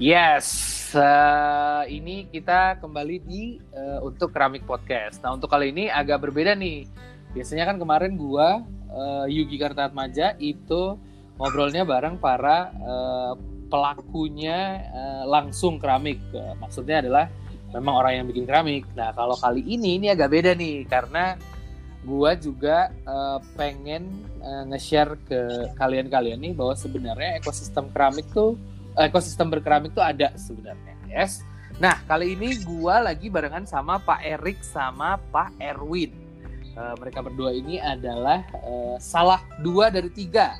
Yes, uh, ini kita kembali di uh, untuk keramik podcast. Nah untuk kali ini agak berbeda nih. Biasanya kan kemarin gua uh, Yugi Kartatmaja itu ngobrolnya bareng para uh, pelakunya uh, langsung keramik. Uh, maksudnya adalah memang orang yang bikin keramik. Nah kalau kali ini ini agak beda nih karena gua juga uh, pengen uh, nge-share ke kalian-kalian nih bahwa sebenarnya ekosistem keramik tuh ekosistem berkeramik itu ada sebenarnya, yes. Nah, kali ini gua lagi barengan sama Pak Erik sama Pak Erwin. Uh, mereka berdua ini adalah uh, salah dua dari tiga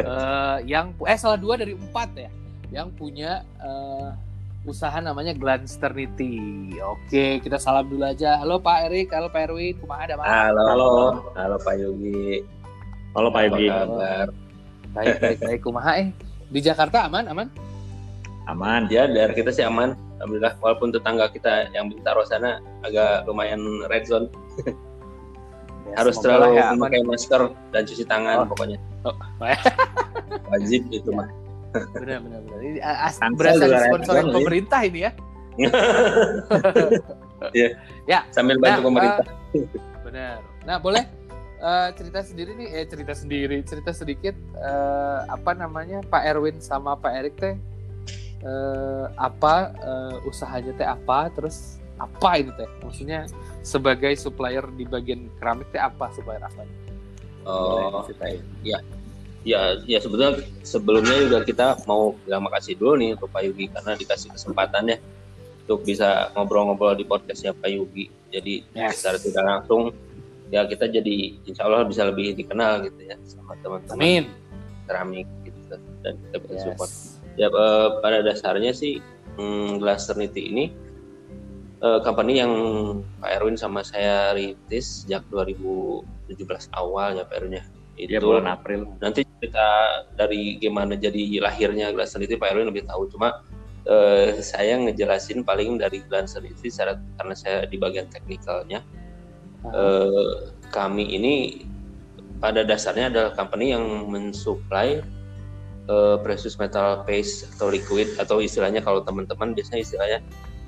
uh, yang eh salah dua dari empat ya yang punya uh, usaha namanya Glansternity. Oke, kita salam dulu aja. Halo Pak Erik, halo Pak Erwin, kumaha ada Halo, halo, halo Pak Yogi. Halo Pak Yogi. Baik, baik, baik. Kumaha eh? Di Jakarta aman, aman? Aman, ya daerah kita sih aman. Alhamdulillah, walaupun tetangga kita yang Bintaro sana agak lumayan red zone. Ya, Harus selalu ya, memakai masker dan cuci tangan oh. pokoknya. Oh. Wajib itu ya. mah. Benar, benar, benar. Ini as berasal sponsoran pemerintah ini ya. ya. ya. Sambil bantu nah, pemerintah. Uh, benar. Nah, boleh uh, cerita sendiri nih, eh cerita sendiri, cerita sedikit uh, apa namanya Pak Erwin sama Pak Erik teh uh, apa uh, usahanya teh apa, terus apa itu teh? Maksudnya sebagai supplier di bagian keramik teh apa supplier apa? Oh, ya. Ya, ya sebetulnya sebelumnya juga kita mau bilang makasih dulu nih untuk Pak Yugi karena dikasih kesempatan ya untuk bisa ngobrol-ngobrol di podcastnya Pak Yugi. Jadi yes. secara tidak langsung ya kita jadi insya Allah bisa lebih dikenal gitu ya sama teman-teman keramik gitu dan kita bisa yes. support. Ya uh, pada dasarnya sih hmm, Glass ini uh, company yang Pak Erwin sama saya rintis sejak 2017 awal ya Pak Erwin ya. Itu ya, bulan April. nanti kita dari gimana jadi lahirnya Glass Trinity Pak Erwin lebih tahu. Cuma uh, saya ngejelasin paling dari Glass Trinity secara karena saya di bagian teknikalnya eh, kami ini pada dasarnya adalah company yang mensuplai eh, precious metal paste atau liquid atau istilahnya kalau teman-teman biasanya istilahnya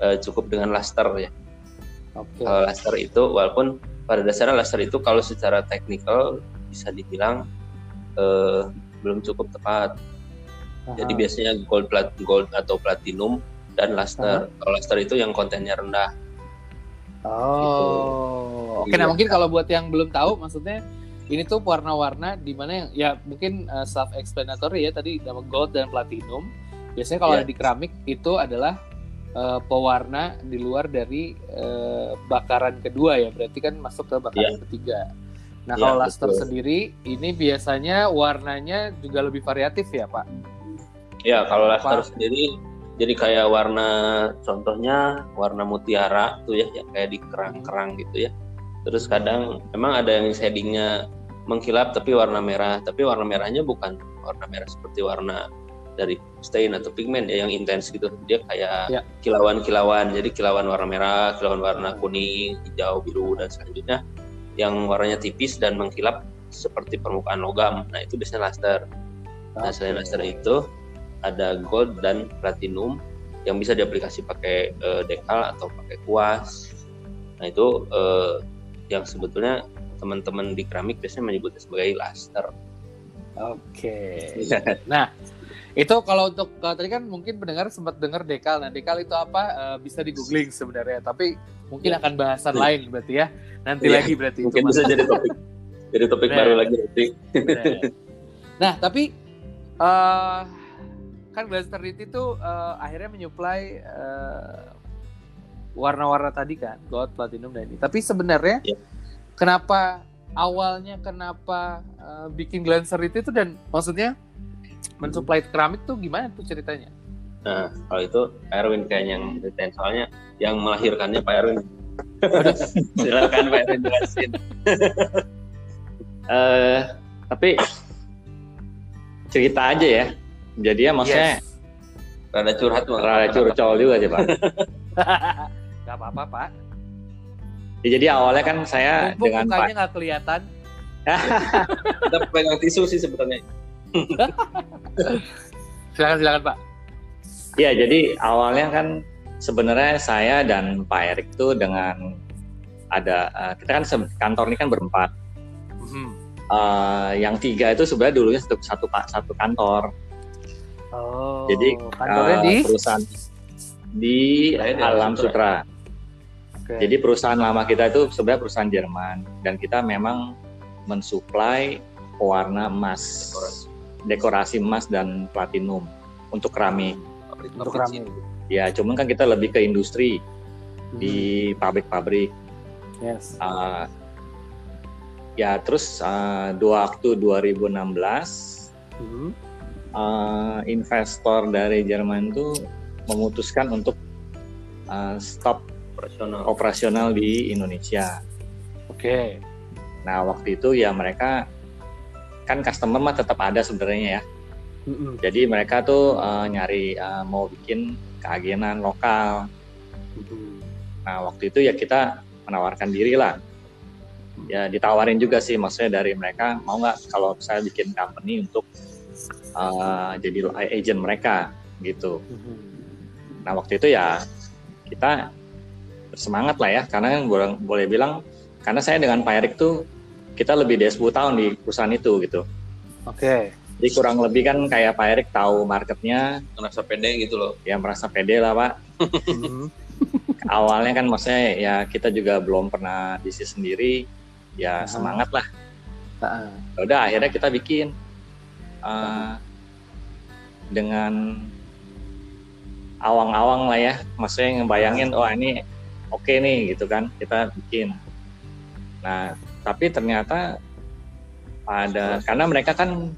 eh, cukup dengan laster ya. Okay. Kalau laster itu walaupun pada dasarnya laster itu kalau secara teknikal bisa dibilang eh, belum cukup tepat. Aha. Jadi biasanya gold plat gold atau platinum dan laster. Aha. Kalau laster itu yang kontennya rendah. Oh. Gitu. Oke, nah iya. mungkin kalau buat yang belum tahu, maksudnya ini tuh warna-warna di mana yang ya mungkin uh, self explanatory ya tadi nama gold dan platinum. Biasanya kalau yeah. ada di keramik itu adalah uh, pewarna di luar dari uh, bakaran kedua ya, berarti kan masuk ke bakaran yeah. ketiga. Nah, yeah, kalau luster sendiri ini biasanya warnanya juga lebih variatif ya, Pak? Ya, kalau luster sendiri jadi kayak warna contohnya warna mutiara tuh ya, ya kayak di kerang-kerang gitu ya. Terus kadang memang ada yang shadingnya mengkilap tapi warna merah. Tapi warna merahnya bukan warna merah seperti warna dari stain atau pigmen ya yang intens gitu. Dia kayak ya. kilauan-kilauan jadi kilauan warna merah kilauan warna kuning hijau biru dan selanjutnya. Yang warnanya tipis dan mengkilap seperti permukaan logam. Nah itu biasanya laster nah selain laster itu ada gold dan platinum yang bisa diaplikasi pakai uh, dekal atau pakai kuas nah itu uh, yang sebetulnya teman-teman di keramik biasanya menyebutnya sebagai laster. Oke. Okay. nah, itu kalau untuk kalau tadi kan mungkin pendengar sempat dengar dekal. Nah, dekal itu apa? Uh, bisa di googling sebenarnya, tapi mungkin yeah. akan bahasan yeah. lain berarti ya. Nanti yeah. lagi berarti mungkin itu. bisa jadi topik. jadi topik baru lagi nanti. nah, tapi uh, kan Glass itu uh, akhirnya menyuplai uh, warna-warna tadi kan gold platinum dan ini. Tapi sebenarnya yeah. kenapa awalnya kenapa uh, bikin glancer itu dan maksudnya mensuplai keramik tuh gimana tuh ceritanya? Nah kalau itu Pak Erwin kayak yang ceritain. Soalnya yang melahirkannya Pak Erwin. Silakan Pak Erwin jelasin. Uh, tapi cerita aja ya jadi ya maksudnya yes. rada curhat rada curcol juga sih pak Gak apa-apa pak. Ya, jadi awalnya kan saya Mumpung dengan mukanya nggak kelihatan. Kita pegang tisu sih sebetulnya. silakan silakan pak. Iya, jadi awalnya kan sebenarnya saya dan Pak Erik tuh dengan ada uh, kita kan kantor ini kan berempat. Uh, yang tiga itu sebenarnya dulunya satu satu satu kantor. Oh. Jadi kantornya uh, di perusahaan di Alam Sutra. Okay. Jadi perusahaan lama kita itu sebenarnya perusahaan Jerman dan kita memang mensuplai pewarna emas, dekorasi emas dan platinum untuk keramik. Untuk keramik. Ya, cuman kan kita lebih ke industri hmm. di pabrik-pabrik. Yes. Uh, ya, terus uh, dua waktu 2016 hmm. Uh, investor dari Jerman itu memutuskan untuk uh, stop operasional. operasional di Indonesia. Oke. Okay. Nah, waktu itu ya mereka kan customer mah tetap ada sebenarnya ya. Mm-hmm. Jadi mereka tuh uh, nyari uh, mau bikin keagenan lokal. Mm-hmm. Nah waktu itu ya kita menawarkan diri lah. Ya ditawarin juga sih maksudnya dari mereka mau nggak kalau saya bikin company untuk uh, jadi agent mereka gitu. Mm-hmm. Nah waktu itu ya kita bersemangat lah ya karena kan boleh, boleh bilang karena saya dengan Pak Erik tuh kita lebih dari 10 tahun di perusahaan itu gitu. Oke. Okay. Jadi kurang lebih kan kayak Pak Erik tahu marketnya. Merasa pede gitu loh. Ya merasa pede lah Pak. Mhm. Awalnya kan maksudnya ya kita juga belum pernah bisnis sendiri. Ya uh-huh. semangat lah. Uh-huh. Udah akhirnya kita bikin uh, dengan awang-awang lah ya. Maksudnya ngebayangin, oh ini oke okay nih gitu kan. Kita bikin. Nah tapi ternyata ada karena mereka kan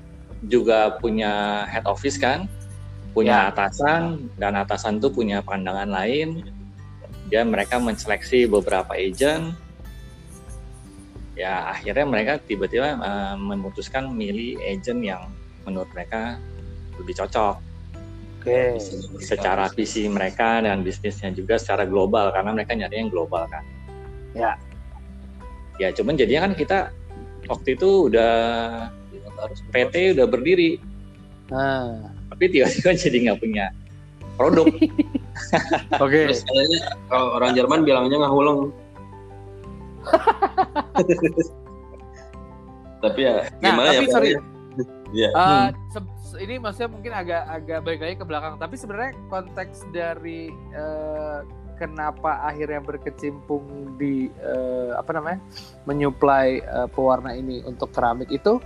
juga punya head office kan punya ya. atasan dan atasan itu punya pandangan lain dia mereka menseleksi beberapa agent ya akhirnya mereka tiba-tiba uh, memutuskan milih agent yang menurut mereka lebih cocok Oke. Secara visi mereka dan bisnisnya juga secara global karena mereka nyari yang global kan. Ya ya cuman jadinya kan kita waktu itu udah PT udah berdiri nah. tapi tiba-tiba jadi nggak punya produk oke okay. terus kalau orang Jerman bilangnya ngahuleng tapi ya nah, gimana tapi ya sorry ya. uh, ini maksudnya mungkin agak agak balik lagi ke belakang tapi sebenarnya konteks dari uh, kenapa akhirnya berkecimpung di uh, apa namanya menyuplai uh, pewarna ini untuk keramik itu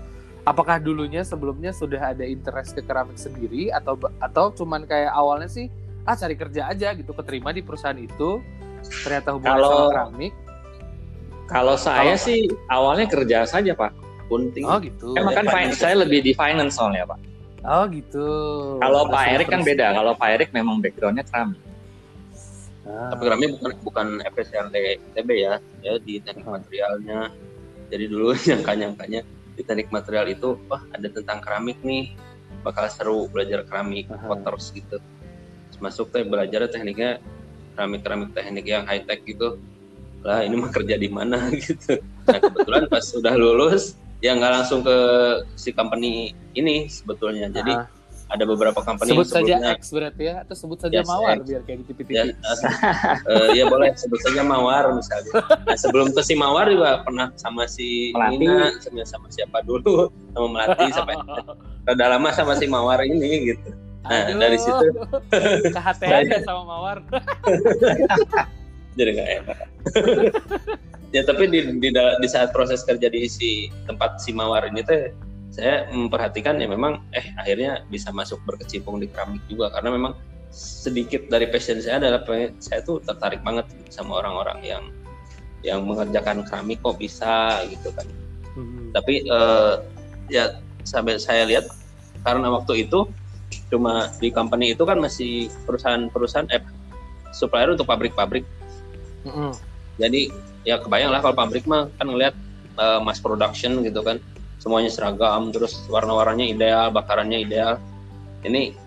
apakah dulunya sebelumnya sudah ada interest ke keramik sendiri? Atau atau cuman kayak awalnya sih ah cari kerja aja gitu keterima di perusahaan itu ternyata hubungan kalau, sama keramik? kalau saya kalau, sih awalnya kerja saja pak. Punting oh gitu. Emang kan finance, saya lebih di finance soalnya pak oh gitu kalau Pak Erik kan beda kalau Pak Erik memang backgroundnya keramik Ah. Tapi kami bukan bukan FSRD ITB ya, ya di teknik materialnya. Jadi dulu nyangka-nyangkanya di teknik material itu, wah ada tentang keramik nih, bakal seru belajar keramik, poters gitu. Terus masuk teh belajar tekniknya keramik-keramik teknik yang high tech gitu. Lah ini mah kerja di mana gitu. Nah kebetulan pas sudah lulus, ya nggak langsung ke si company ini sebetulnya. Jadi Aha ada beberapa company sebut saja X berarti ya atau sebut saja yes, Mawar X. biar kayak di TV-TV ya, uh, ya boleh. Sebut saja Mawar misalnya. Nah, sebelum ke si Mawar juga pernah sama si Melati. Nina sama, sama siapa dulu? Sama Melati sampai udah lama sama si Mawar ini gitu. Nah Aduh, dari situ. Kehatian ya sama Mawar. Jadi nggak enak ya tapi di, di, di saat proses kerja di isi tempat si Mawar ini tuh saya memperhatikan ya memang eh akhirnya bisa masuk berkecimpung di keramik juga karena memang sedikit dari passion saya adalah saya tuh tertarik banget sama orang-orang yang yang mengerjakan keramik kok bisa gitu kan hmm. tapi uh, ya sampai saya lihat karena waktu itu cuma di company itu kan masih perusahaan-perusahaan eh supplier untuk pabrik-pabrik hmm. Jadi ya kebayang lah kalau pabrik mah kan ngelihat uh, mass production gitu kan semuanya seragam terus warna-warnanya ideal bakarannya ideal ini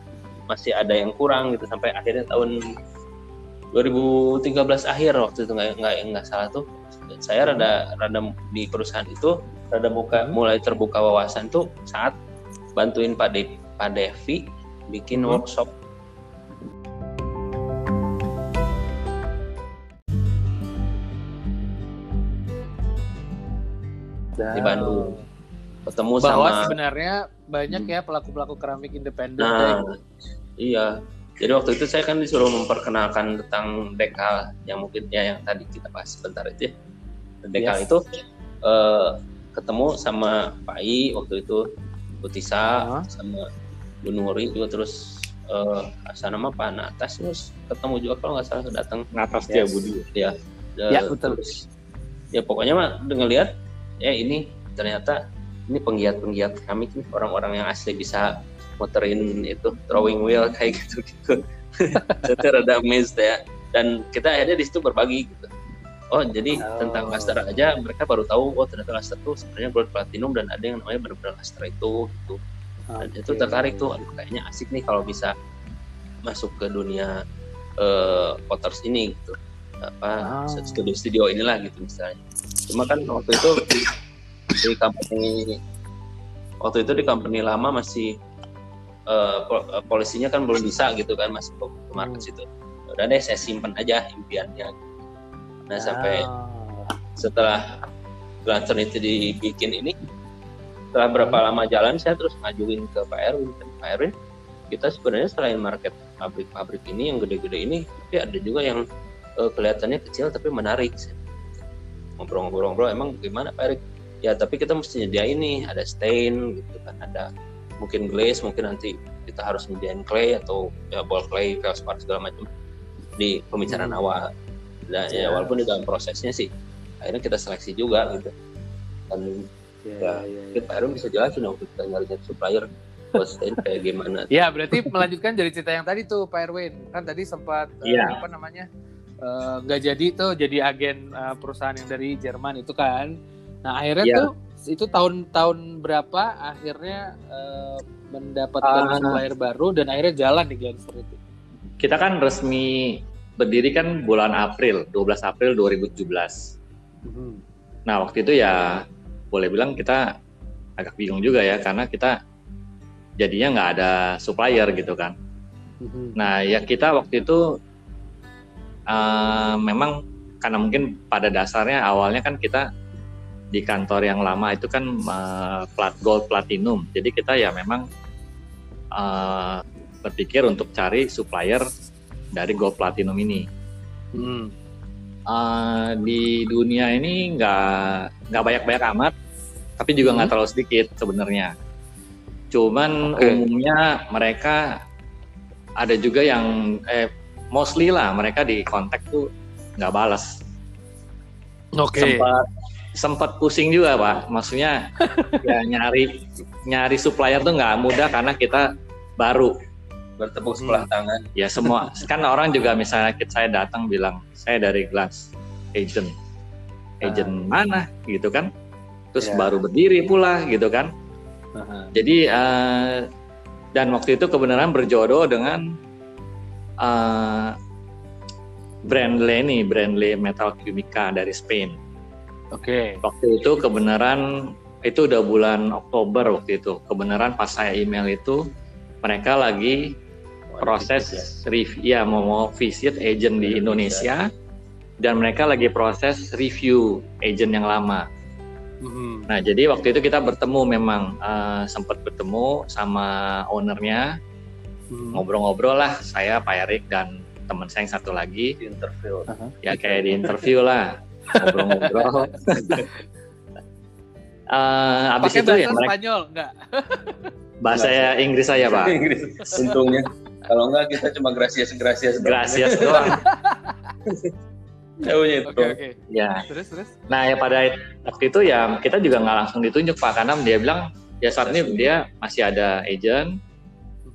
masih ada yang kurang gitu sampai akhirnya tahun 2013 akhir waktu itu nggak nggak nggak salah tuh saya rada rada di perusahaan itu rada muka hmm. mulai terbuka wawasan tuh saat bantuin Pak De, Pak Devi bikin hmm. workshop di Bandung ketemu Bahwa sama sebenarnya banyak Hmm. ya pelaku-pelaku keramik independen. nah kayak- iya jadi waktu itu saya kan disuruh memperkenalkan tentang dekal yang mungkin ya yang tadi kita bahas sebentar itu ya dekal Yes. itu eh, ketemu sama Pak I waktu itu Butisa Ah. sama Bu Nuri juga terus eh asal nama Pak Natas terus ketemu juga kalau nggak salah datang Ngatas Yes. dia Budi. ya Ya, betul. terus, ya pokoknya mah dengan lihat ya ini ternyata ini penggiat-penggiat kami nih orang-orang yang asli bisa muterin itu drawing wheel kayak gitu gitu saya tuh rada amazed ya. Dan kita akhirnya di situ berbagi gitu. Oh jadi Oh. tentang laster aja mereka baru tahu oh ternyata laster tuh sebenarnya gold platinum dan ada yang namanya benar-benar laster itu gitu. Dan itu tertarik tuh aduh kayaknya asik nih kalau bisa masuk ke dunia eh potters ini gitu. Apa Ah. studio-studio inilah gitu misalnya cuma kan waktu itu di, di company waktu itu di company lama masih eh, polisinya kan belum bisa gitu kan masuk ke, ke market Hmm. situ udah deh saya simpen aja impiannya nah sampai Ah. setelah lantern itu dibikin ini setelah berapa lama jalan saya terus ngajuin ke Pak Erwin kan Pak Erwin kita sebenarnya selain market pabrik-pabrik ini yang gede-gede ini tapi ada juga yang eh, kelihatannya kecil tapi menarik ngobrol-ngobrol emang gimana Pak Erik ya tapi kita mesti nyediain nih ada stain gitu kan ada mungkin glaze mungkin nanti kita harus nyediain clay atau ya ball clay feldspar segala macam di pembicaraan Hmm. awal dan ya Ya. walaupun di dalam prosesnya sih akhirnya kita seleksi juga gitu dan Ya, Ya, ya, ya. mungkin Pak Erwin bisa jelasin waktu kita nyari supplier kayak gimana Ya, berarti melanjutkan dari cerita yang tadi tuh Pak Erwin. Kan tadi sempat Iya. apa namanya? Eh, nggak jadi tuh jadi agen eh, perusahaan yang dari Jerman itu kan. Nah, akhirnya Iya. tuh itu tahun-tahun berapa akhirnya eh, mendapatkan Ah. supplier baru dan akhirnya jalan di Glanster itu. Kita kan resmi berdiri kan bulan April, 12 April 2017. Mhm. Nah, waktu itu ya boleh bilang kita agak bingung juga ya karena kita jadinya nggak ada supplier gitu kan. Mhm. Nah, ya kita waktu itu eh, memang karena mungkin pada dasarnya awalnya kan kita di kantor yang lama itu kan eh, plat gold platinum. Jadi kita ya memang eh, berpikir untuk cari supplier dari gold platinum ini. Mhm. Eh, di dunia ini nggak nggak banyak-banyak amat, tapi juga nggak Hmm. terlalu sedikit sebenarnya. Cuman Oke. umumnya mereka ada juga yang eh, mostly lah mereka di kontak tuh nggak balas. Oke. Sempat sempat pusing juga pak. Maksudnya ya nyari nyari supplier tuh nggak mudah karena kita baru. bertepuk sebelah tangan Ya semua kan orang juga misalnya kita saya datang bilang saya dari Glass Agent. Agent mana gitu kan? Terus Ya. baru berdiri pula gitu kan? Aha. Jadi eh, dan waktu itu kebenaran berjodoh dengan eh, Brandley nih, Brandley Metal Cubica dari Spain. Oke. Waktu itu kebenaran itu udah bulan Oktober waktu itu. Kebenaran pas saya email itu mereka lagi proses review ya mau, mau visit agent di Indonesia dan mereka lagi proses review agent yang lama. Mhm. Nah jadi waktu itu kita bertemu memang eh, sempat bertemu sama ownernya. Ngobrol-ngobrol lah saya Pak Erik dan teman saya yang satu lagi di interview ya kayak di interview lah ngobrol-ngobrol. Eh, abis Pakai itu bahasa ya mereka Spanyol enggak? bahasa Inggris saya pak. Inggris untungnya kalau enggak kita cuma gracias gracias. Gracias doang. Jauhnya itu Oke, oke. Ya. Terus terus. Nah ya pada waktu itu ya kita juga nggak langsung ditunjuk pak karena dia bilang ya saat ini dia masih ada agent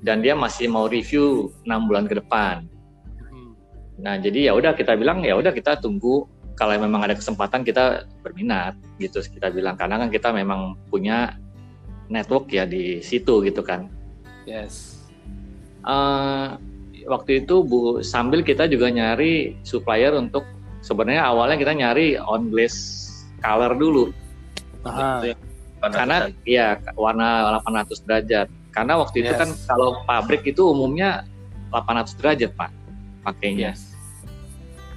dan dia masih mau review enam bulan ke depan. Mhm. Nah jadi ya udah kita bilang ya udah kita tunggu kalau memang ada kesempatan kita berminat gitu kita bilang karena kan kita memang punya network ya di situ gitu kan. Yes. Eh, waktu itu bu sambil kita juga nyari supplier untuk sebenarnya awalnya kita nyari on glaze color dulu Aha. Karena ya warna 800 derajat karena waktu itu Yes. kan kalau pabrik itu umumnya 800 derajat pak pakainya Yes.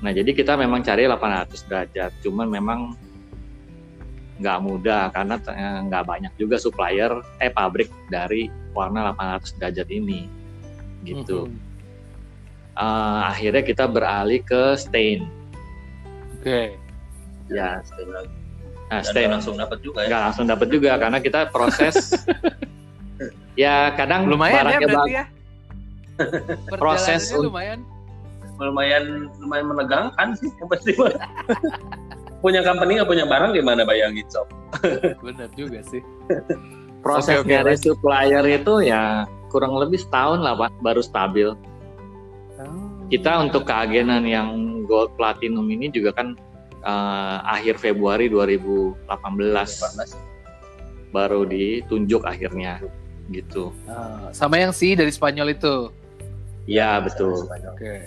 nah jadi kita memang cari 800 derajat cuman memang nggak mudah karena eh, nggak banyak juga supplier eh pabrik dari warna 800 derajat ini gitu. Mm -hmm. uh, akhirnya kita beralih ke stain. Oke. Okay. Ya, stain lagi. Nah, stain langsung dapat juga ya. Nggak langsung dapat juga karena kita proses ya kadang lumayan ya berarti ya. proses lumayan. Lumayan lumayan menegangkan sih yang pasti punya company nggak punya barang gimana bayangin sob? Benar juga sih. Proses okay, okay, dari supplier itu ya kurang lebih setahun lah pak baru stabil. Oh. kita untuk keagenan yang gold platinum ini juga kan uh, akhir Februari 2018 2018. baru ditunjuk akhirnya gitu. Uh, sama yang sih dari Spanyol itu. Ya betul. Oke. Okay.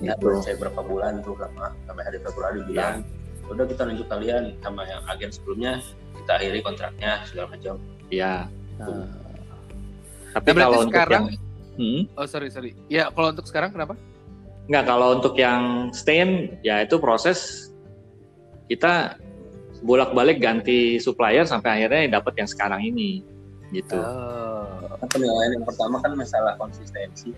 ya, saya berapa bulan tuh lama sampai hari Februari bilang ya udah kita lanjut kalian sama yang agen sebelumnya kita akhiri kontraknya segala macam. Iya nah. tapi nah, kalau untuk sekarang yang, hmm? oh sorry sorry. Ya kalau untuk sekarang kenapa? Enggak, kalau untuk yang stain ya itu proses kita bolak-balik ganti supplier sampai akhirnya dapat yang sekarang ini gitu. Oh. Penilaian yang pertama kan masalah konsistensi.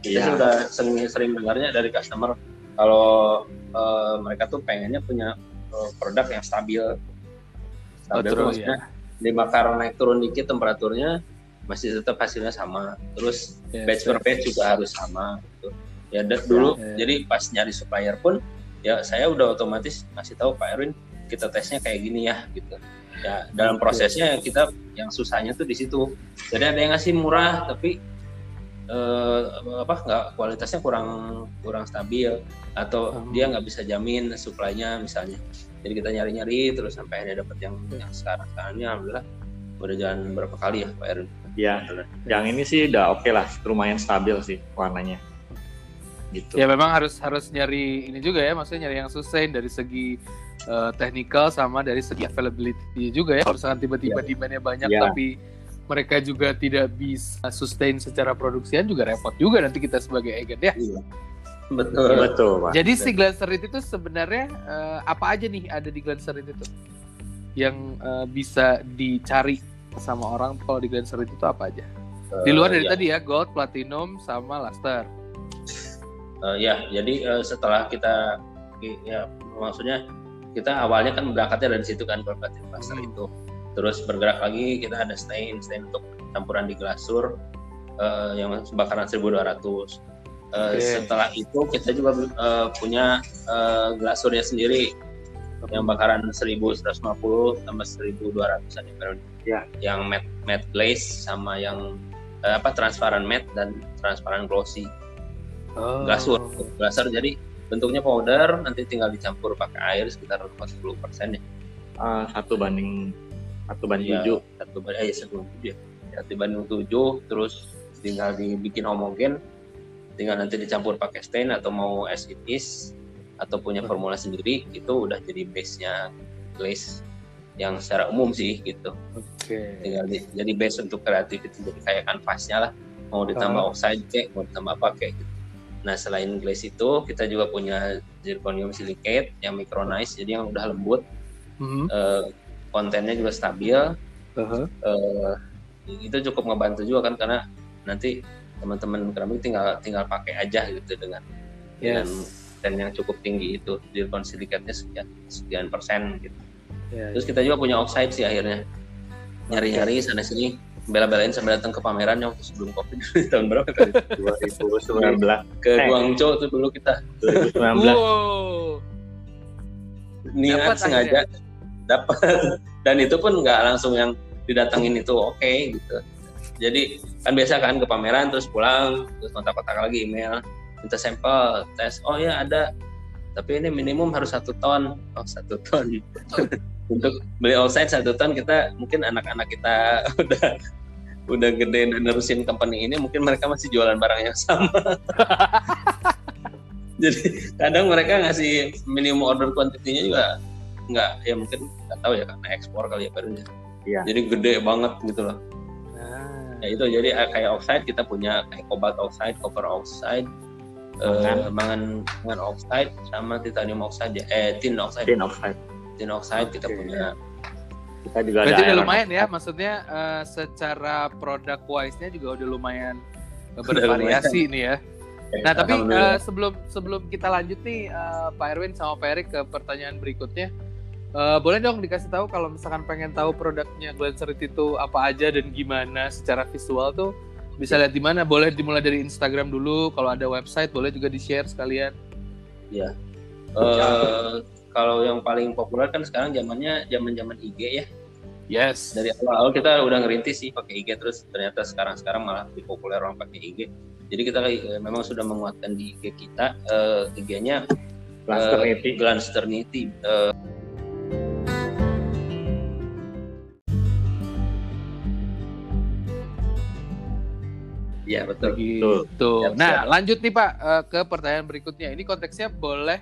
Kita yeah. sudah sering, sering dengarnya dari customer kalau uh, mereka tuh pengennya punya uh, produk yang stabil stabil oh, terus ya. dibakar naik turun dikit temperaturnya masih tetap hasilnya sama terus yes, batch per batch juga harus sama gitu. ya dulu yeah, yeah. jadi pas nyari supplier pun ya saya udah otomatis ngasih tahu Pak Erwin kita tesnya kayak gini ya gitu ya dalam prosesnya kita yang susahnya tuh di situ. Jadi ada yang ngasih murah tapi eh, apa nggak kualitasnya kurang kurang stabil. Atau hmm. dia nggak bisa jamin suplainya misalnya. Jadi kita nyari-nyari terus sampai akhirnya dapat yang yang sekarang. Sekarang ini alhamdulillah udah jalan berapa kali ya Pak Erwin? Ya yang ini sih udah oke okay lah lumayan stabil sih warnanya. Gitu. Ya memang harus harus nyari ini juga ya maksudnya nyari yang sustain dari segi uh, technical sama dari segi availability juga ya kalau misalkan tiba-tiba ya. demandnya banyak ya. tapi mereka juga tidak bisa sustain secara produksian juga repot juga nanti kita sebagai agent ya. Iya. Betul. Betul, Pak. Jadi si Glancerit itu sebenarnya uh, apa aja nih ada di Glancerit itu yang uh, bisa dicari sama orang kalau di Glancerit itu apa aja? Uh, di luar dari ya. tadi ya gold, platinum sama luster. Uh, ya, jadi uh, setelah kita ya maksudnya kita awalnya kan berangkatnya dari situ kan platinum, luster hmm. itu terus bergerak lagi kita ada stain stain untuk campuran di glasur uh, yang bakaran 1200 uh, okay. setelah itu kita juga uh, punya uh, glasurnya sendiri yang bakaran 1150 tambah 1200 an ya. yang matte matte glaze sama yang uh, apa transparan matte dan transparan glossy oh. glasur glasur jadi bentuknya powder nanti tinggal dicampur pakai air sekitar 40 persen ya. Uh, satu banding satu banding iya, tujuh. satu banding eh satu tujuh ya. Satu banding tujuh terus tinggal dibikin homogen. Tinggal nanti dicampur pakai stain atau mau as it is atau punya formula sendiri itu udah jadi base nya glaze yang secara umum sih gitu. Oke. Okay. tinggal di, jadi base untuk kreatif itu jadi kayak kanvasnya lah. Mau ditambah oh. oxide mau ditambah apa kayak gitu nah selain glaze itu kita juga punya zirconium silicate yang micronize jadi yang udah lembut mm -hmm. uh, kontennya juga stabil uh-huh. uh, itu cukup ngebantu juga kan karena nanti teman-teman keramik tinggal tinggal pakai aja gitu dengan yes. dengan dan yang cukup tinggi itu zircon silikatnya sekian sekian persen gitu yeah, terus yeah. kita juga punya oxide sih akhirnya nyari-nyari sana sini bela-belain sampai datang ke pameran waktu sebelum covid. Tahun berapa kali 2019 ke Guangzhou tuh dulu kita. 2019 wow. niat sengaja. Dapat. Dan itu pun nggak langsung yang didatengin itu oke okay, gitu. Jadi kan biasa kan ke pameran terus pulang terus kontak-kontak lagi email minta sampel tes. Oh ya ada. Tapi ini minimum harus satu ton. Oh satu ton. Untuk beli outside satu ton kita mungkin anak-anak kita udah udah gede dan nerusin company ini mungkin mereka masih jualan barang yang sama jadi kadang mereka ngasih minimum order quantity-nya juga nggak ya mungkin nggak tahu ya karena ekspor kali ya barunya iya. jadi gede banget gitu loh nah. ya itu jadi eh, kayak oxide kita punya kayak cobalt oxide copper oxide mangan uh, mangan, mangan oxide sama titanium oxide ya eh tin oxide tin oxide tin oxide okay. kita punya kita juga Berarti udah lumayan ya, maksudnya uh, secara produk wise-nya juga udah lumayan bervariasi nih ya. Nah tapi uh, sebelum sebelum kita lanjut nih uh, Pak Erwin sama Pak Erik ke pertanyaan berikutnya, uh, boleh dong dikasih tahu kalau misalkan pengen tahu produknya Glancerit itu apa aja dan gimana secara visual tuh bisa lihat di mana? Boleh dimulai dari Instagram dulu. Kalau ada website boleh juga di share sekalian. Ya. Uh, kalau yang paling populer kan sekarang zamannya zaman zaman IG ya. Yes. Dari awal-awal kita udah ngerintis sih pakai IG terus ternyata sekarang-sekarang malah lebih populer orang pakai IG. Jadi kita uh, memang sudah menguatkan di IG kita uh, IG-nya Glansternity. Uh, Glansternity. Uh, Iya betul. Gitu. Ya, nah lanjut nih Pak uh, ke pertanyaan berikutnya. Ini konteksnya boleh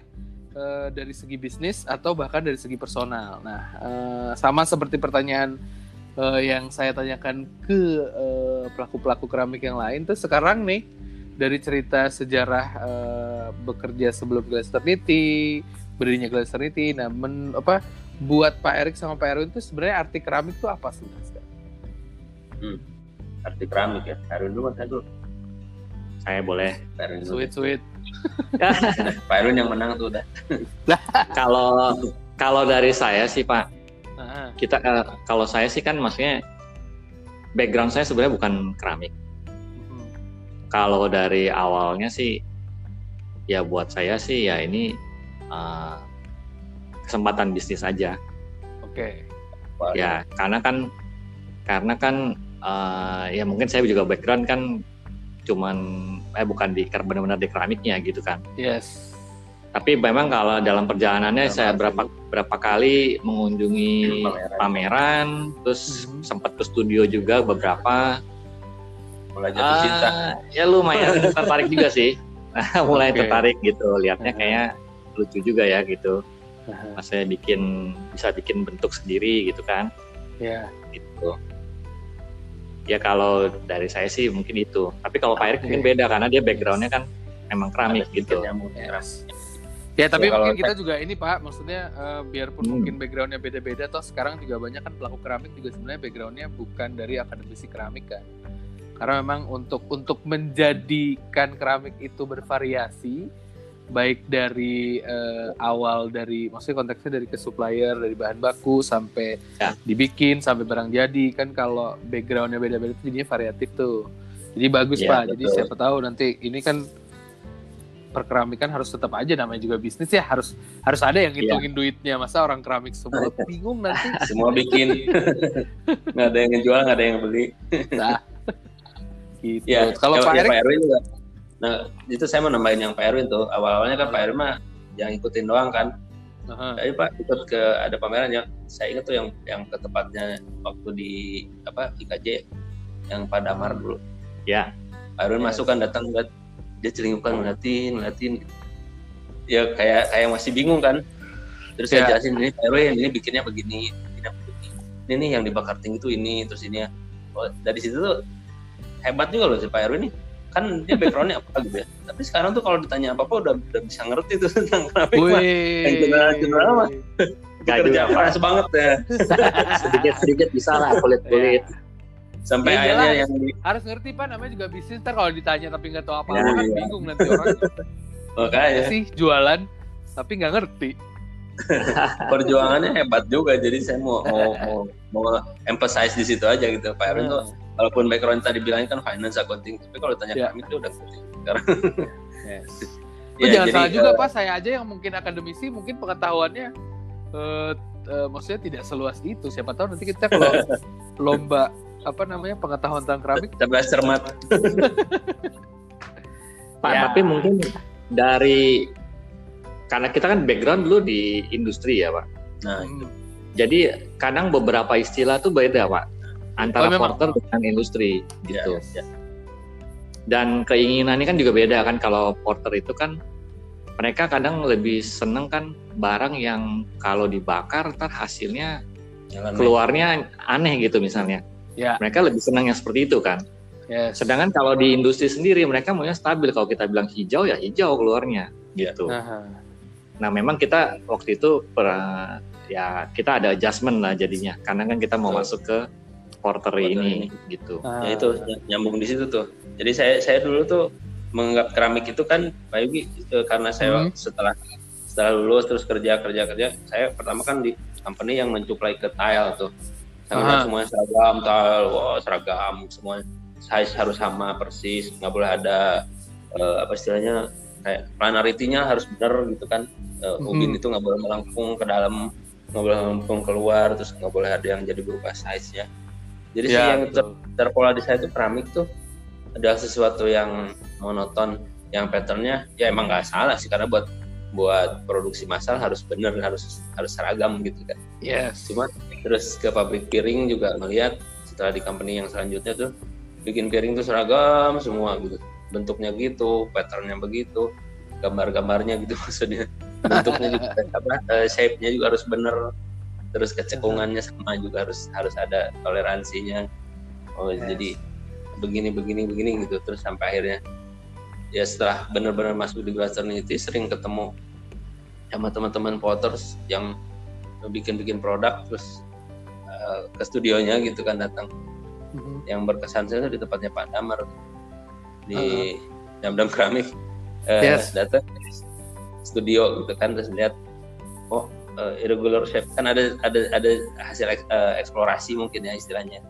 uh, dari segi bisnis atau bahkan dari segi personal. Nah uh, sama seperti pertanyaan uh, yang saya tanyakan ke pelaku-pelaku uh, keramik yang lain. Terus sekarang nih dari cerita sejarah uh, bekerja sebelum Glass Trinity, berdirinya Glass Trinity, nah men, apa buat Pak Erik sama Pak Erwin itu sebenarnya arti keramik itu apa sih? Hmm. Arti keramik ya. Erwin dulu saya dulu. Saya boleh. Sweet sweet. Pak Erwin yang menang tuh udah. kalau kalau dari saya sih Pak, kita uh, kalau saya sih kan maksudnya background saya sebenarnya bukan keramik kalau dari awalnya sih ya buat saya sih ya ini uh, kesempatan bisnis aja. Oke. Okay. Ya karena kan karena kan uh, ya mungkin saya juga background kan cuman eh bukan di benar-benar di keramiknya gitu kan. Yes. Tapi memang kalau dalam perjalanannya saya berapa berapa kali mengunjungi pameran, pameran terus mm -hmm. sempat ke studio juga beberapa mulai jatuh uh, cinta ya lumayan tertarik juga sih mulai okay. tertarik gitu lihatnya kayak lucu juga ya gitu uh saya bikin bisa bikin bentuk sendiri gitu kan ya yeah. gitu ya kalau dari saya sih mungkin itu tapi kalau Pak Erik okay. mungkin beda karena dia backgroundnya kan memang keramik gitu yes. Ya tapi ya, mungkin kita juga ini Pak, maksudnya uh, biarpun hmm. mungkin backgroundnya beda-beda, toh sekarang juga banyak kan pelaku keramik juga sebenarnya backgroundnya bukan dari akademisi keramik kan karena memang untuk untuk menjadikan keramik itu bervariasi baik dari uh, awal dari maksudnya konteksnya dari ke supplier dari bahan baku sampai ya. dibikin sampai barang jadi kan kalau backgroundnya beda-beda itu jadinya variatif tuh jadi bagus ya, pak betul. jadi siapa tahu nanti ini kan perkeramikan harus tetap aja namanya juga bisnis ya harus harus ada yang iya. ngitungin ya. duitnya masa orang keramik semua bingung nanti semua bikin nggak ada yang jual nggak ada yang beli nah Gitu. Ya, kalau Pak, ya, Pak Erwin juga. Nah, itu saya mau nambahin yang Pak Erwin tuh. Awal-awalnya kan Pak Erwin mah yang ikutin doang kan. Uh-huh. Tapi Pak ikut ke ada pameran yang saya ingat tuh yang yang ke tempatnya waktu di apa IKJ yang pada Damar dulu. Ya. Pak Erwin yes. masuk kan datang lihat dia celingukan ngeliatin ngeliatin ya kayak kayak masih bingung kan terus yeah. saya ya. jelasin ini Pak Erwin ini bikinnya begini bikinnya begini ini nih yang dibakar tinggi itu ini terus ini ya oh, dari situ tuh hebat juga loh si Pak Erwin nih kan dia backgroundnya apa gitu ya? Tapi sekarang tuh kalau ditanya apa apa udah udah bisa ngerti tuh tentang keramik mah. Yang general general mah. Kerja keras banget ya. Sedikit sedikit bisa lah kulit kulit sampai ya, akhirnya yang harus ngerti pak. Namanya juga bisnis. Ntar kalau ditanya tapi nggak tahu apa apa ya, kan iya. bingung nanti orang makanya. Sih jualan? Tapi nggak ngerti perjuangannya hebat juga jadi saya mau mau mau, mau emphasize di situ aja gitu Pak Erwin tuh hmm walaupun background tadi bilangnya kan finance accounting tapi kalau tanya yeah. kami itu udah sekarang yes. ya, jangan jadi, salah juga uh, pak saya aja yang mungkin akademisi mungkin pengetahuannya uh, uh, maksudnya tidak seluas itu siapa tahu nanti kita kalau lomba apa namanya pengetahuan tentang keramik cerdas cermat pak ya. tapi mungkin dari karena kita kan background dulu di industri ya pak nah hmm. jadi kadang beberapa istilah tuh beda pak antara oh, porter dengan industri gitu. Ya, ya. Dan keinginannya kan juga beda kan kalau porter itu kan mereka kadang lebih seneng kan barang yang kalau dibakar ntar hasilnya Jangan keluarnya aneh. aneh gitu misalnya. Ya. Mereka lebih senang yang seperti itu kan. Yes. Sedangkan kalau di industri sendiri mereka maunya stabil. Kalau kita bilang hijau ya hijau keluarnya gitu. Aha. Nah memang kita waktu itu pernah ya kita ada adjustment lah jadinya karena kan kita mau masuk ke portery ini, ini gitu. Ah. Ya itu nyambung di situ tuh. Jadi saya saya dulu tuh menganggap keramik itu kan Pak Yugi eh, karena saya hmm. setelah setelah lulus terus kerja kerja kerja saya pertama kan di company yang mencuplai ke tile tuh saya semuanya seragam tile wow, seragam semua size harus sama persis nggak boleh ada uh, apa istilahnya kayak planarity-nya harus benar gitu kan uh, hmm. ubin itu nggak boleh melengkung ke dalam nggak boleh melengkung keluar terus nggak boleh ada yang jadi berubah size nya jadi ya, sih yang ter terpola di saya itu keramik tuh adalah sesuatu yang monoton yang patternnya ya emang nggak salah sih karena buat buat produksi massal harus benar harus harus seragam gitu kan. Yes. Cuma terus ke pabrik piring juga melihat setelah di company yang selanjutnya tuh bikin piring tuh seragam semua gitu. Bentuknya gitu, patternnya begitu, gambar-gambarnya gitu maksudnya. Bentuknya juga apa uh, shape-nya juga harus benar. Terus kecekungannya sama juga harus harus ada toleransinya. Oh, yes. jadi begini begini begini gitu terus sampai akhirnya ya setelah benar-benar masuk di Glass Trinity sering ketemu sama teman-teman Potters yang bikin-bikin produk terus uh, ke studionya gitu kan datang mm-hmm. yang berkesan saya di tempatnya Pak Damar di uh-huh. Keramik uh, yes. datang studio gitu kan terus lihat oh uh, irregular shape kan ada ada ada hasil uh, eksplorasi mungkin ya istilahnya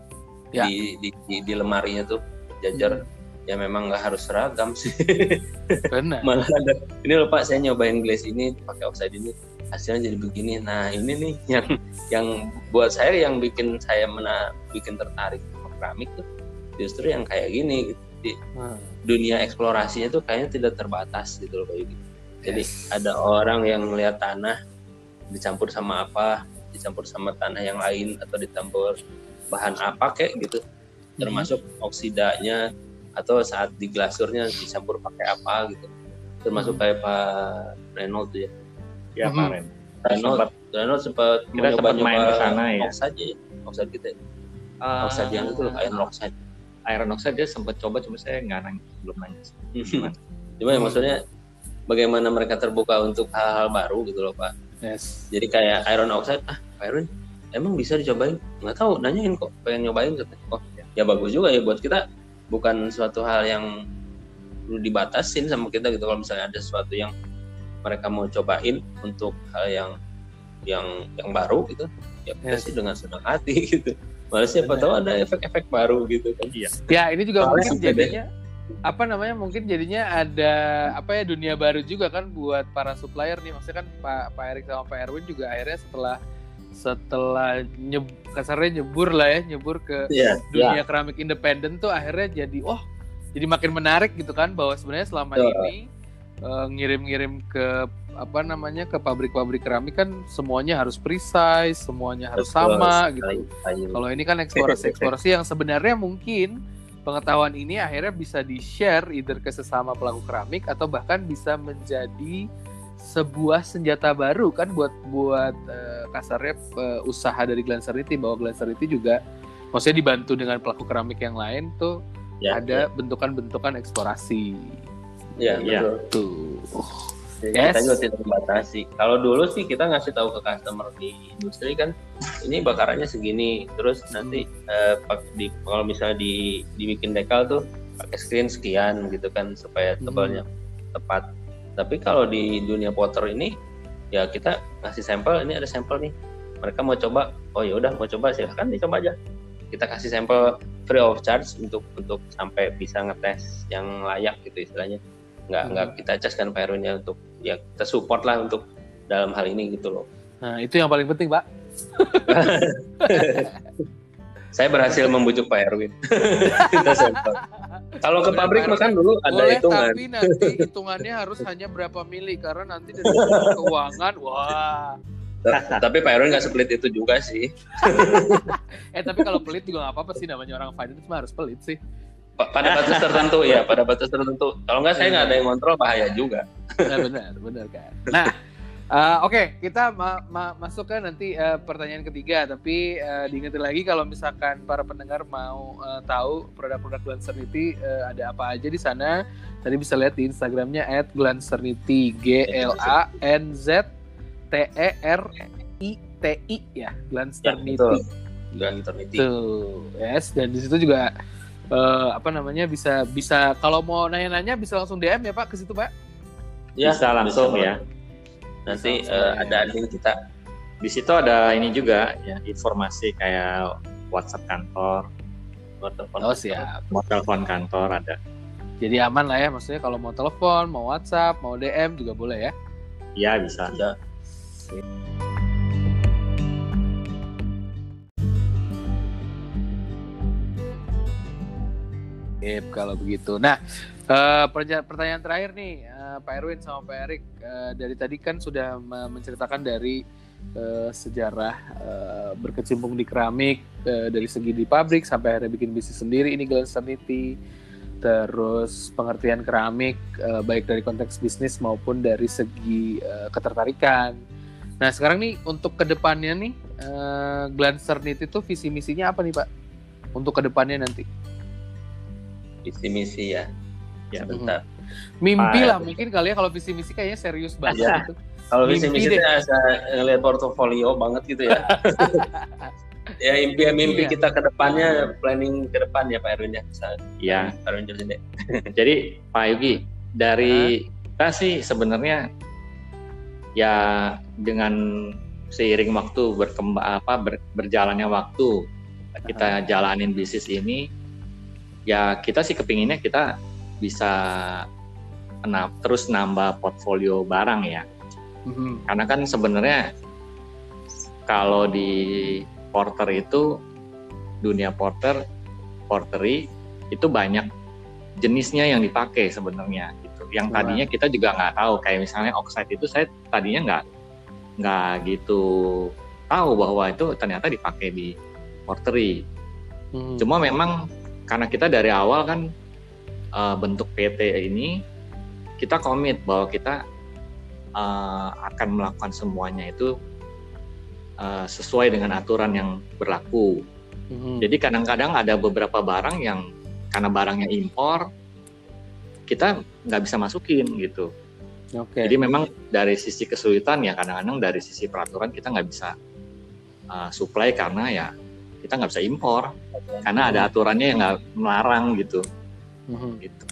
ya. Di, di di di lemarinya tuh jajar hmm ya memang nggak harus seragam sih. Benar. Malah ada ini loh Pak saya nyobain glaze ini pakai oxide ini hasilnya jadi begini. Nah ini nih yang yang buat saya yang bikin saya mena bikin tertarik keramik tuh justru yang kayak gini gitu. Jadi hmm. Dunia eksplorasinya tuh kayaknya tidak terbatas gitu loh Pak Yugi. Jadi yes. ada orang yang melihat tanah dicampur sama apa, dicampur sama tanah yang lain atau dicampur bahan apa kayak gitu. Hmm. Termasuk oksidanya, atau saat di glasurnya dicampur pakai apa gitu termasuk hmm. kayak Pak Renault tuh ya ya hmm. Pak Renault Renault Renault sempat kita sempat main ke sana ya oxide ya oxide kita uh, oxide yang itu iron oxide iron oxide dia sempat coba cuma saya nggak nanya belum nanya cuma cuma ya maksudnya bagaimana mereka terbuka untuk hal-hal baru gitu loh Pak. Yes. jadi kayak iron oxide ah iron emang bisa dicobain? Nggak tahu nanyain kok pengen nyobain katanya. Oh ya. Bagus juga ya buat kita. Bukan suatu hal yang perlu dibatasin sama kita gitu. Kalau misalnya ada sesuatu yang mereka mau cobain untuk hal yang yang yang baru gitu ya kita yes. sih dengan senang hati gitu malah siapa tahu ada efek-efek baru gitu kan. Iya. Ya ini juga Soalnya mungkin jadinya apa namanya mungkin jadinya ada apa ya dunia baru juga kan buat para supplier nih. Maksudnya kan Pak Pak Erik sama Pak Erwin juga akhirnya setelah setelah nyeb, kasarnya nyebur lah ya nyebur ke yeah, dunia yeah. keramik independen tuh akhirnya jadi oh jadi makin menarik gitu kan bahwa sebenarnya selama yeah. ini uh, ngirim-ngirim ke apa namanya ke pabrik-pabrik keramik kan semuanya harus precise semuanya harus Betul, sama gitu. kalau ini kan eksplorasi eksplorasi yang sebenarnya mungkin pengetahuan ini akhirnya bisa di share either ke sesama pelaku keramik atau bahkan bisa menjadi sebuah senjata baru kan buat buat uh, kasarnya uh, usaha dari Glancerity bahwa Glancerity juga maksudnya dibantu dengan pelaku keramik yang lain tuh ya, ada ya. bentukan-bentukan eksplorasi. Ya, ya. Tuh. Jadi yes. kita juga tidak membatasi. Kalau dulu sih kita ngasih tahu ke customer di industri kan, ini bakarannya segini. Terus nanti uh, di kalau misalnya di dibikin dekal tuh pakai screen sekian gitu kan supaya tebalnya hmm. tepat tapi kalau di dunia potter ini ya kita kasih sampel ini ada sampel nih mereka mau coba oh ya udah mau coba silahkan dicoba aja kita kasih sampel free of charge untuk untuk sampai bisa ngetes yang layak gitu istilahnya nggak hmm. nggak kita cas kan Pak untuk ya kita support lah untuk dalam hal ini gitu loh nah itu yang paling penting pak saya berhasil membujuk Pak Erwin. Kalau ke pabrik makan dulu ada Boleh, hitungan. Tapi nanti hitungannya harus hanya berapa mili karena nanti dari keuangan, wah. tapi Pak Erwin nggak sepelit itu juga sih. eh tapi kalau pelit juga nggak apa-apa sih namanya orang finance mah harus pelit sih. Pada batas tertentu ya, pada batas tertentu. Kalau nggak saya nggak ada yang kontrol bahaya juga. Nah, benar, benar kan. Nah, Uh, Oke, okay, kita ma ma masuk ke nanti uh, pertanyaan ketiga. Tapi uh, diingetin lagi kalau misalkan para pendengar mau uh, tahu produk-produk Glancernity uh, ada apa aja di sana, tadi bisa lihat di Instagramnya @glancernity g l a n z t e r i t i ya, Glancernity. Ya, Glancernity. Tuh, yes. Dan di situ juga uh, apa namanya bisa bisa kalau mau nanya-nanya bisa langsung DM ya Pak ke situ Pak. Ya, bisa langsung bisa, ya. Nanti uh, ada admin kita. Di situ ada ini juga ya informasi kayak WhatsApp kantor telepon oh siap. mau telepon kantor ada. Jadi aman lah ya maksudnya kalau mau telepon mau WhatsApp mau DM juga boleh ya. Iya bisa. Ya. Sip, kalau begitu. Nah, uh, pertanyaan terakhir nih, uh, Pak Erwin sama Pak Erik. Uh, dari tadi kan sudah menceritakan dari uh, sejarah uh, berkecimpung di keramik, uh, dari segi di pabrik sampai akhirnya bikin bisnis sendiri, ini Glass Sanity. Terus pengertian keramik, uh, baik dari konteks bisnis maupun dari segi uh, ketertarikan. Nah, sekarang nih untuk ke depannya nih, uh, Glancer itu visi misinya apa nih Pak? Untuk ke depannya nanti? Visi misi ya. Ya. Bentar mimpi lah mungkin kali ya kalau visi misi kayaknya serius banget ya. gitu. kalau visi misi saya ngeliat portofolio banget gitu ya. Ya impi mimpi iya. kita ke depannya planning ke depan ya Pak Erwin ya ya Pak Erwin jadi Pak Yugi dari kita sih sebenarnya ya dengan seiring waktu berkembang apa ber, berjalannya waktu kita jalanin bisnis ini ya kita sih kepinginnya kita bisa na terus nambah portfolio barang ya. Mm-hmm. Karena kan sebenarnya kalau di porter itu dunia porter portery itu banyak jenisnya yang dipakai sebenarnya gitu. Yang tadinya kita juga nggak tahu kayak misalnya oxide itu saya tadinya nggak nggak gitu tahu bahwa itu ternyata dipakai di portery. Hmm. Cuma memang karena kita dari awal kan uh, bentuk PT ini kita komit bahwa kita uh, akan melakukan semuanya itu uh, sesuai dengan aturan yang berlaku. Mm-hmm. Jadi kadang-kadang ada beberapa barang yang karena barangnya impor kita nggak bisa masukin gitu. Okay. Jadi memang dari sisi kesulitan ya kadang-kadang dari sisi peraturan kita nggak bisa uh, supply karena ya kita nggak bisa impor karena ada aturannya yang nggak melarang gitu. Mm-hmm. gitu.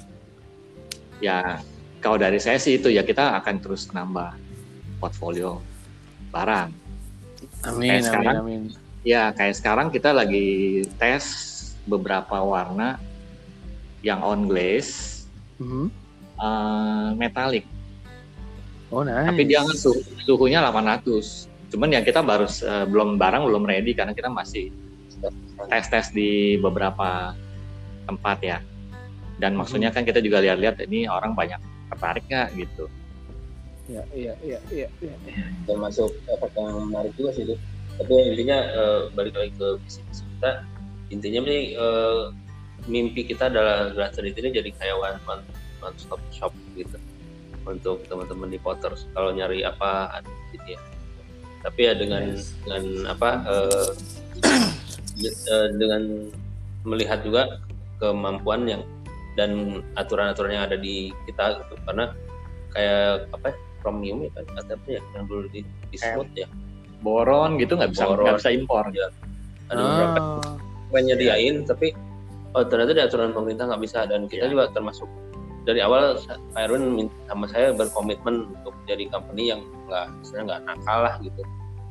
Ya kalau dari saya sih itu ya kita akan terus nambah portfolio barang. Amin kayak sekarang amin, ya kayak sekarang kita lagi tes beberapa warna yang on glaze mm-hmm. uh, metalik oh nice tapi dia suhu, suhunya 800 cuman ya kita baru uh, belum barang belum ready karena kita masih tes-tes di beberapa tempat ya. Dan hmm. maksudnya kan kita juga lihat-lihat ini orang banyak tertarik nggak gitu. Ya, iya, iya, iya, iya. Termasuk efek yang menarik juga sih itu. Tapi intinya uh, balik lagi ke visi misi kita, intinya nih uh, mimpi kita adalah Glasser ini jadi kayak one, one, one stop shop gitu untuk teman-teman di Potters kalau nyari apa ada di sini ya. Tapi ya dengan yes. dengan apa uh, Eh, dengan melihat juga kemampuan yang dan aturan-aturan yang ada di kita gitu. karena kayak apa ya, chromium ya kan? Apa ya yang dulu di, di smooth ya? boron gitu nggak bisa nggak bisa impor. Ya ada ah. beberapa penyediain tapi oh, ternyata di aturan pemerintah nggak bisa. Dan kita ya. juga termasuk dari awal Pak Erwin sama saya berkomitmen untuk jadi company yang nggak misalnya nggak nakal lah gitu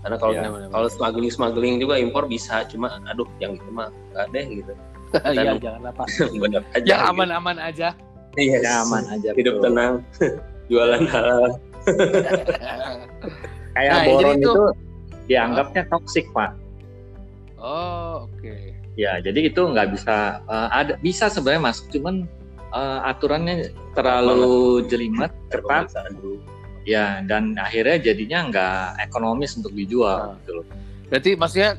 karena kalau ya, kalau smuggling smuggling juga impor bisa cuma aduh yang itu mah nggak deh gitu. Iya jangan apa benar aja yang aman-aman gitu. aja. Iya yes. aman aja hidup betul. tenang jualan halal. Kayak nah, boron itu, itu dianggapnya toksik pak. Oh oke. Okay. ya jadi itu nggak bisa uh, ada bisa sebenarnya masuk cuman uh, aturannya terlalu jelimet ketat ya dan akhirnya jadinya nggak ekonomis untuk dijual nah. gitu loh. Berarti maksudnya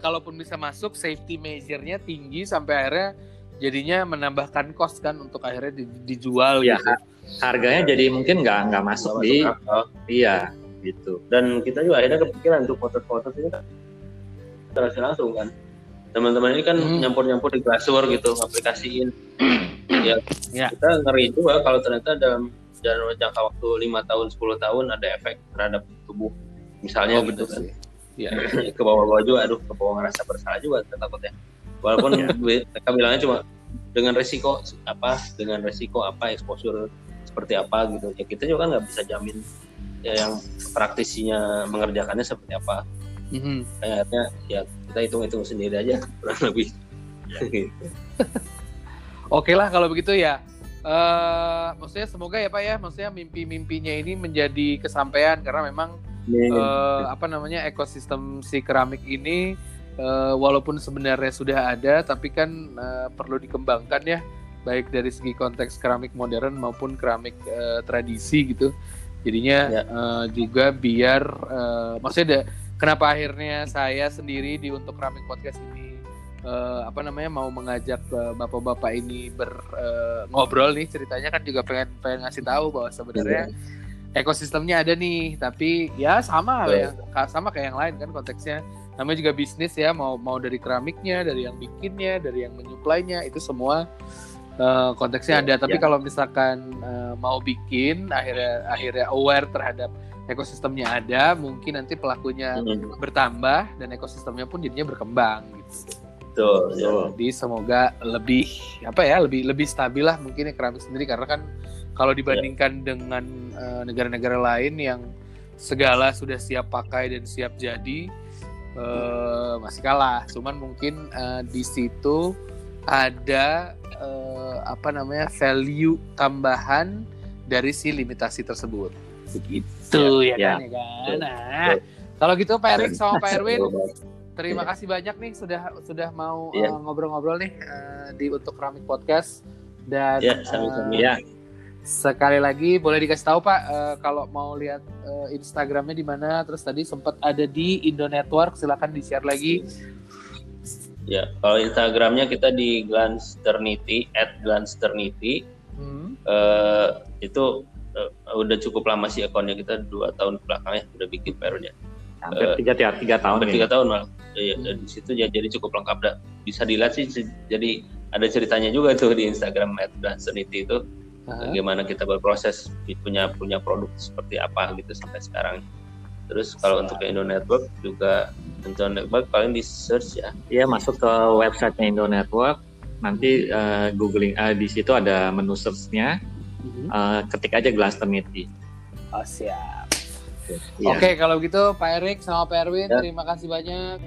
kalaupun bisa masuk safety measure-nya tinggi sampai akhirnya jadinya menambahkan cost kan untuk akhirnya dijual ya, gitu. Harganya jadi mungkin nggak nggak masuk di masuk iya gitu dan kita juga akhirnya kepikiran untuk foto-foto ini kan langsung kan teman-teman ini kan hmm. nyampur-nyampur di glasur gitu aplikasiin ya, ya kita ngeri juga kalau ternyata dalam dalam jangka waktu lima tahun 10 tahun ada efek terhadap tubuh misalnya oh, gitu kan ya. ke bawah-bawah juga aduh ke bawah ngerasa bersalah juga takutnya walaupun ya. mereka bilangnya cuma dengan resiko apa dengan resiko apa exposure seperti apa gitu ya kita juga kan nggak bisa jamin ya yang praktisinya mengerjakannya seperti apa mm-hmm. kayaknya ya kita hitung-hitung sendiri aja kurang lebih gitu. oke lah kalau begitu ya uh, maksudnya semoga ya pak ya. Maksudnya mimpi-mimpinya ini menjadi kesampaian karena memang uh, apa namanya ekosistem si keramik ini uh, walaupun sebenarnya sudah ada tapi kan uh, perlu dikembangkan ya. Baik dari segi konteks keramik modern maupun keramik uh, tradisi gitu. Jadinya ya. uh, juga biar uh, maksudnya ada kenapa akhirnya saya sendiri di untuk keramik podcast ini uh, apa namanya mau mengajak uh, bapak-bapak ini ber uh, ngobrol nih ceritanya kan juga pengen pengen ngasih tahu bahwa sebenarnya ya. ekosistemnya ada nih tapi ya sama ya sama kayak yang lain kan konteksnya namanya juga bisnis ya mau mau dari keramiknya dari yang bikinnya dari yang menyuplainya itu semua uh, konteksnya ya, ada tapi ya. kalau misalkan uh, mau bikin akhirnya akhirnya aware terhadap ekosistemnya ada, mungkin nanti pelakunya hmm. bertambah dan ekosistemnya pun jadinya berkembang gitu. Betul. Ya. Jadi semoga lebih apa ya, lebih lebih stabil lah mungkin ya keramik sendiri karena kan kalau dibandingkan ya. dengan uh, negara-negara lain yang segala sudah siap pakai dan siap jadi uh, masih kalah. Cuman mungkin uh, di situ ada uh, apa namanya value tambahan dari si limitasi tersebut begitu ya, ya, kan ya kan nah kalau gitu Pak Erik sama Pak Erwin terima ya. kasih banyak nih sudah sudah mau ya. uh, ngobrol-ngobrol nih uh, di untuk Keramik Podcast dan ya, uh, ya. sekali lagi boleh dikasih tahu Pak uh, kalau mau lihat uh, Instagramnya di mana terus tadi sempat ada di Indo Network silakan di share lagi ya kalau Instagramnya kita di Glansternity at Glansternity hmm. uh, itu uh, udah cukup lama sih akunnya kita dua tahun belakang ya udah bikin barunya hampir tiga tiga, tiga tahun hampir tiga tahun malah ya, hmm. di situ ya jadi cukup lengkap. Dah bisa dilihat sih jadi ada ceritanya juga tuh di Instagram @dansenity itu. Uh-huh. bagaimana kita berproses punya punya produk seperti apa gitu sampai sekarang. Terus kalau untuk Indo Network juga Indo Network paling di search ya. Iya masuk ke websitenya Indo Network. Nanti uh, googling uh, di situ ada menu searchnya. Uh, ketik aja Glass. Oh siap. Ya. Oke, okay, kalau gitu Pak Erik sama Pak Erwin, ya. terima kasih banyak.